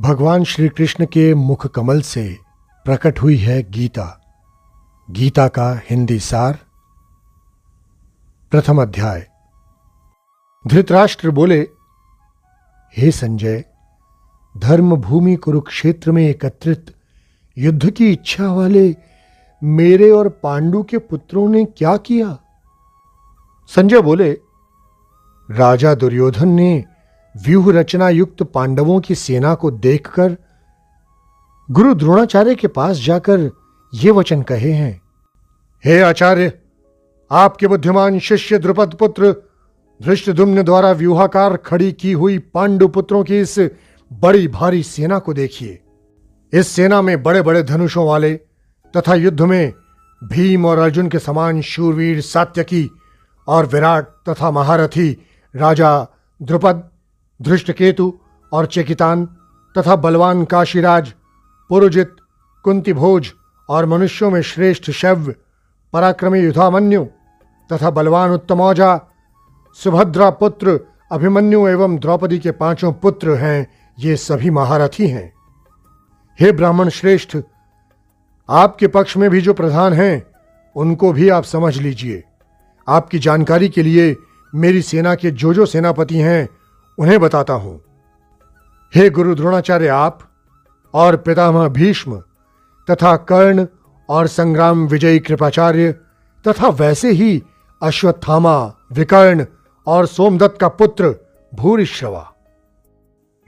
भगवान श्री कृष्ण के मुख कमल से प्रकट हुई है गीता। गीता का हिंदी सार। प्रथम अध्याय। धृतराष्ट्र बोले, हे संजय धर्म भूमि कुरुक्षेत्र में एकत्रित युद्ध की इच्छा वाले मेरे और पांडु के पुत्रों ने क्या किया? संजय बोले, राजा दुर्योधन ने व्यूह रचना युक्त पांडवों की सेना को देखकर गुरु द्रोणाचार्य के पास जाकर ये वचन कहे हैं, हे आचार्य, आपके बुद्धिमान शिष्य द्रुपद पुत्र धृष्टदुम्न द्वारा व्यूहाकार खड़ी की हुई पांडु पुत्रों की इस बड़ी भारी सेना को देखिए। इस सेना में बड़े बड़े धनुषों वाले तथा युद्ध में भीम और अर्जुन के समान शूरवीर सात्यकी और विराट तथा महारथी राजा द्रुपद धृष्टकेतु और चेकितान तथा बलवान काशीराज, पुरुजित कुंती भोज और मनुष्यों में श्रेष्ठ शव्य पराक्रमी युधामन्यु तथा बलवान उत्तमौजा, सुभद्रा पुत्र, अभिमन्यु एवं द्रौपदी के पाँचों पुत्र हैं, ये सभी महारथी हैं। हे ब्राह्मण श्रेष्ठ, आपके पक्ष में भी जो प्रधान हैं, उनको भी आप समझ लीजिए। आपकी जानकारी के लिए मेरी सेना के जो जो सेनापति हैं उन्हें बताता हूँ। हे गुरु द्रोणाचार्य, आप और पितामह भीष्म तथा कर्ण और संग्राम विजयी कृपाचार्य तथा वैसे ही अश्वत्थामा, विकर्ण और सोमदत्त का पुत्र भूरिश्रवा।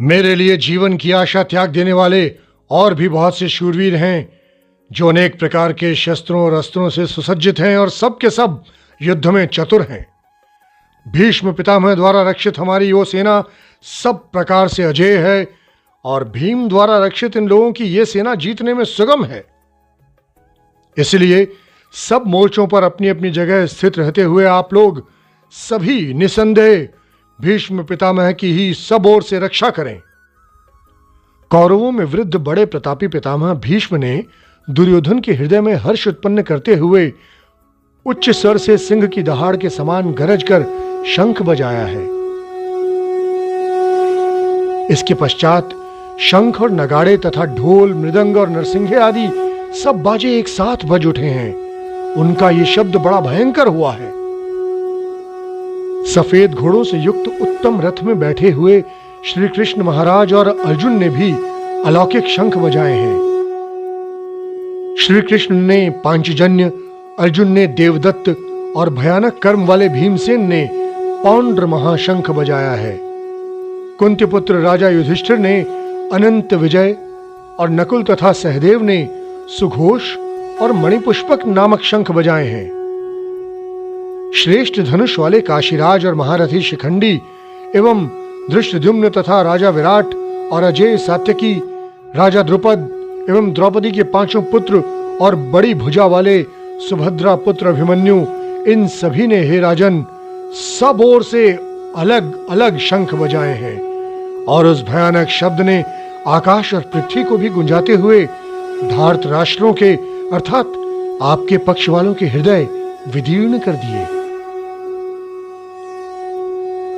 मेरे लिए जीवन की आशा त्याग देने वाले और भी बहुत से शूरवीर हैं, जो अनेक प्रकार के शस्त्रों और अस्त्रों से सुसज्जित हैं और सब के सब युद्ध में चतुर हैं। भीष्म पितामह द्वारा रक्षित हमारी वो सेना सब प्रकार से अजय है, और भीम द्वारा रक्षित इन लोगों की यह सेना जीतने में सुगम है। इसलिए सब मोर्चों पर अपनी अपनी जगह स्थित रहते हुए आप लोग सभी निसंदेह भीष्म पितामह की ही सब ओर से रक्षा करें। कौरवों में वृद्ध बड़े प्रतापी पितामह भीष्म ने दुर्योधन के हृदय में हर्ष उत्पन्न करते हुए उच्च स्वर से सिंह की दहाड़ के समान गरज कर शंख बजाया है। इसके पश्चात शंख और नगाड़े तथा ढोल, मृदंग और नरसिंहे आदि सब बाजे एक साथ बज उठे हैं। उनका ये शब्द बड़ा भयंकर हुआ है। सफ़ेद घोड़ों से युक्त उत्तम रथ में बैठे हुए श्री कृष्ण महाराज और अर्जुन ने भी अलौकिक शंख बजाए हैं। श्री कृष्ण ने पांचजन्य, अर्जुन ने देवदत्त और भयानक कर्म वाले भीमसेन ने पौंड्र महाशंख बजाया है। कुंती पुत्र राजा युधिष्ठिर ने अनंत विजय और नकुल तथा सहदेव ने सुघोष और मणिपुष्पक नामक शंख बजाए हैं। श्रेष्ठ धनुष वाले काशीराज और महारथी शिखंडी एवं धृष्टद्युम्न तथा राजा विराट और अजय सात्यकी, राजा द्रुपद एवं द्रौपदी के पाँचों पुत्र और बड़ी भुजा वाले सुभद्रा पुत्र अभिमन्यु, इन सभी ने हे राजन सब ओर से अलग अलग शंख बजाए हैं। और उस भयानक शब्द ने आकाश और पृथ्वी को भी गुंजाते हुए धार्त राष्ट्रों के, अर्थात आपके पक्ष वालों के हृदय विदीर्ण कर दिए।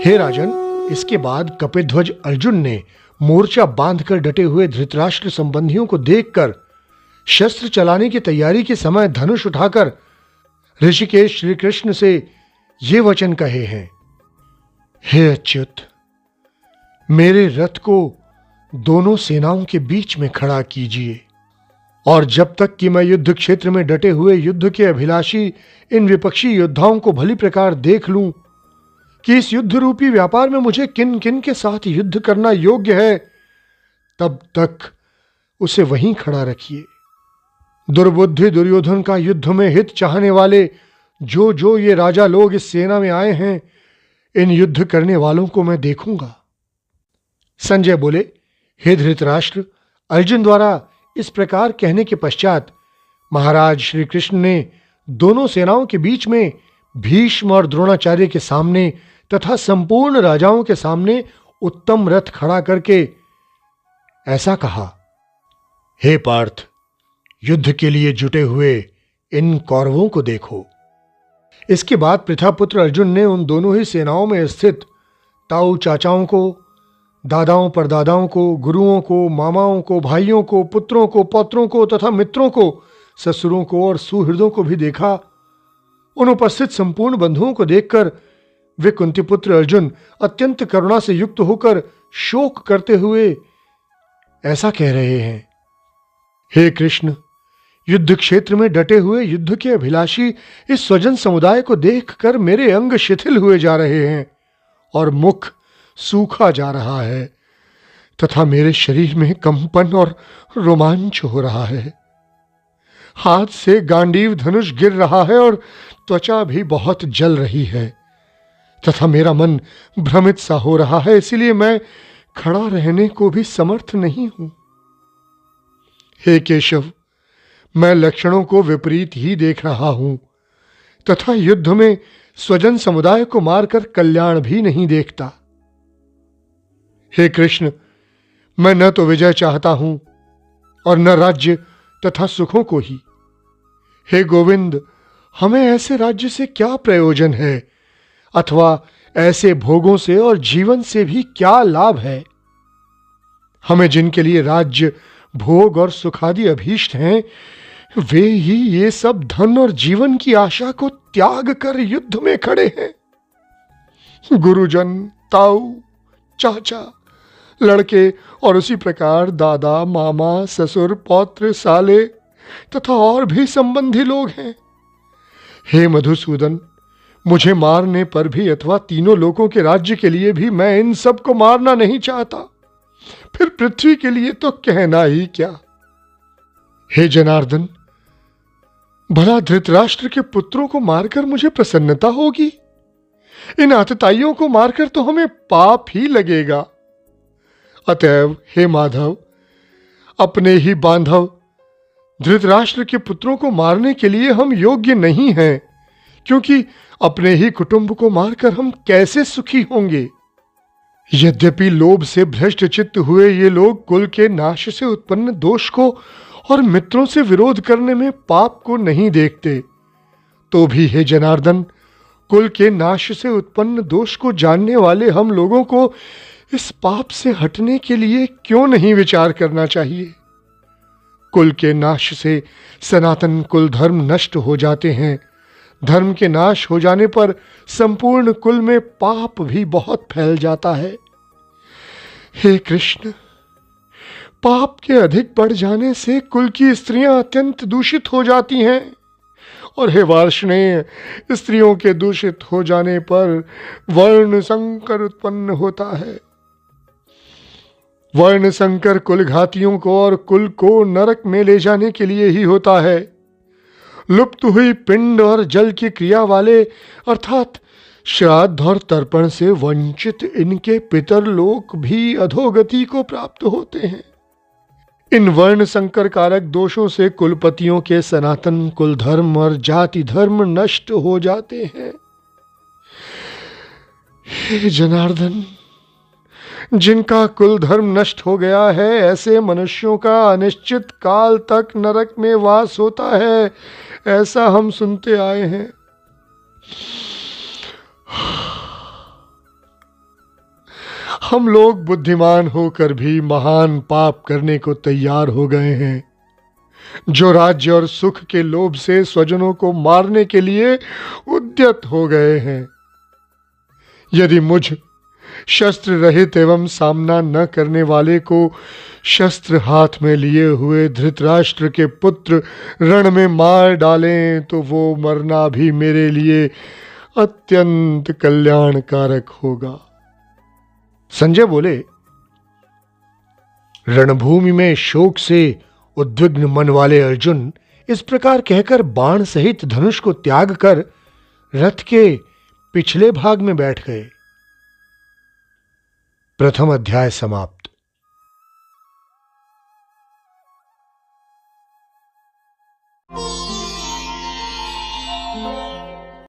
हे राजन, इसके बाद कपिध्वज अर्जुन ने मोर्चा बांधकर डटे हुए धृतराष्ट्र संबंधियों को देखकर शस्त्र चलाने की तैयारी के समय धनुष उठाकर ऋषिकेश श्री कृष्ण से ये वचन कहे हैं, हे अच्युत, मेरे रथ को दोनों सेनाओं के बीच में खड़ा कीजिए, और जब तक कि मैं युद्ध क्षेत्र में डटे हुए युद्ध के अभिलाषी इन विपक्षी योद्धाओं को भली प्रकार देख लूँ, कि इस युद्ध रूपी व्यापार में मुझे किन किन के साथ युद्ध करना योग्य है, तब तक उसे वहीं खड़ा रखिए। दुर्बुद्धि दुर्योधन का युद्ध में हित चाहने वाले जो जो ये राजा लोग इस सेना में आए हैं, इन युद्ध करने वालों को मैं देखूँगा। संजय बोले, हे धृतराष्ट्र, अर्जुन द्वारा इस प्रकार कहने के पश्चात महाराज श्री कृष्ण ने दोनों सेनाओं के बीच में भीष्म और द्रोणाचार्य के सामने तथा संपूर्ण राजाओं के सामने उत्तम रथ खड़ा करके ऐसा कहा, हे पार्थ, युद्ध के लिए जुटे हुए इन कौरवों को देखो। इसके बाद प्रथापुत्र अर्जुन ने उन दोनों ही सेनाओं में स्थित ताऊ चाचाओं को, दादाओं परदादाओं को, गुरुओं को, मामाओं को, भाइयों को, पुत्रों को, पौत्रों को तथा मित्रों को, ससुरों को और सुहृदों को भी देखा। उन उपस्थित संपूर्ण बंधुओं को देखकर वे कुंती पुत्र अर्जुन अत्यंत करुणा से युक्त होकर शोक करते हुए ऐसा कह रहे हैं, हे कृष्ण युद्ध क्षेत्र में डटे हुए युद्ध के अभिलाषी इस स्वजन समुदाय को देखकर मेरे अंग शिथिल हुए जा रहे हैं और मुख सूखा जा रहा है तथा मेरे शरीर में कंपन और रोमांच हो रहा है। हाथ से गांडीव धनुष गिर रहा है और त्वचा भी बहुत जल रही है तथा मेरा मन भ्रमित सा हो रहा है, इसलिए मैं खड़ा रहने को भी समर्थ नहीं हूँ। हे केशव मैं लक्षणों को विपरीत ही देख रहा हूँ। तथा युद्ध में स्वजन समुदाय को मारकर कल्याण भी नहीं देखता। हे कृष्ण, मैं न तो विजय चाहता हूँ और न राज्य तथा सुखों को ही। हे गोविंद, हमें ऐसे राज्य से क्या प्रयोजन है? अथवा ऐसे भोगों से और जीवन से भी क्या लाभ है? हमें जिनके लिए राज्य, भोग और सुखादि अभीष्ट हैं वे ही ये सब धन और जीवन की आशा को त्याग कर युद्ध में खड़े हैं। गुरुजन, ताऊ, चाचा, लड़के और उसी प्रकार दादा, मामा, ससुर, पौत्र, साले तथा और भी संबंधी लोग हैं। हे मधुसूदन, मुझे मारने पर भी अथवा तीनों लोगों के राज्य के लिए भी मैं इन सबको मारना नहीं चाहता। फिर पृथ्वी के लिए तो कहना ही क्या। हे जनार्दन भला धृतराष्ट्र के पुत्रों को मारकर मुझे प्रसन्नता होगी? इन आतताइयों को मारकर तो हमें पाप ही लगेगा। अतएव, हे माधव, अपने ही बांधव, धृतराष्ट्र के पुत्रों को मारने के लिए हम योग्य नहीं हैं, क्योंकि अपने ही कुटुंब को मारकर हम कैसे सुखी होंगे? यद्यपि लोभ से भ्रष्ट चित्त हुए ये लोग कुल के नाश से उत्पन्न दोष को और मित्रों से विरोध करने में पाप को नहीं देखते। तो भी हे जनार्दन, कुल के नाश से उत्पन्न दोष को जानने वाले हम लोगों को इस पाप से हटने के लिए क्यों नहीं विचार करना चाहिए? कुल के नाश से सनातन कुल धर्म नष्ट हो जाते हैं। धर्म के नाश हो जाने पर संपूर्ण कुल में पाप भी बहुत फैल जाता है। हे कृष्ण पाप के अधिक बढ़ जाने से कुल की स्त्रियाँ अत्यंत दूषित हो जाती हैं। और हे वार्षणेय, स्त्रियों के दूषित हो जाने पर वर्ण संकर उत्पन्न होता है। वर्ण संकर कुल घातियों को और कुल को नरक में ले जाने के लिए ही होता है। लुप्त हुई पिंड और जल की क्रिया वाले, अर्थात श्राद्ध और तर्पण से वंचित इनके पितर लोक भी अधोगति को प्राप्त होते हैं। इन वर्ण संकर कारक दोषों से कुलपतियों के सनातन कुल धर्म और जाति धर्म नष्ट हो जाते हैं। हे जनार्दन, जिनका कुल धर्म नष्ट हो गया है, ऐसे मनुष्यों का अनिश्चित काल तक नरक में वास होता है, ऐसा हम सुनते आए हैं। हम लोग बुद्धिमान होकर भी महान पाप करने को तैयार हो गए हैं। जो राज्य और सुख के लोभ से स्वजनों को मारने के लिए उद्यत हो गए हैं। यदि मुझ शस्त्र रहित एवं सामना न करने वाले को शस्त्र हाथ में लिए हुए धृतराष्ट्र के पुत्र रण में मार डालें तो वो मरना भी मेरे लिए अत्यंत कल्याणकारक होगा। संजय बोले, रणभूमि में शोक से उद्विग्न मन वाले अर्जुन इस प्रकार कहकर बाण सहित धनुष को त्याग कर रथ के पिछले भाग में बैठ गए। प्रथम अध्याय समाप्त।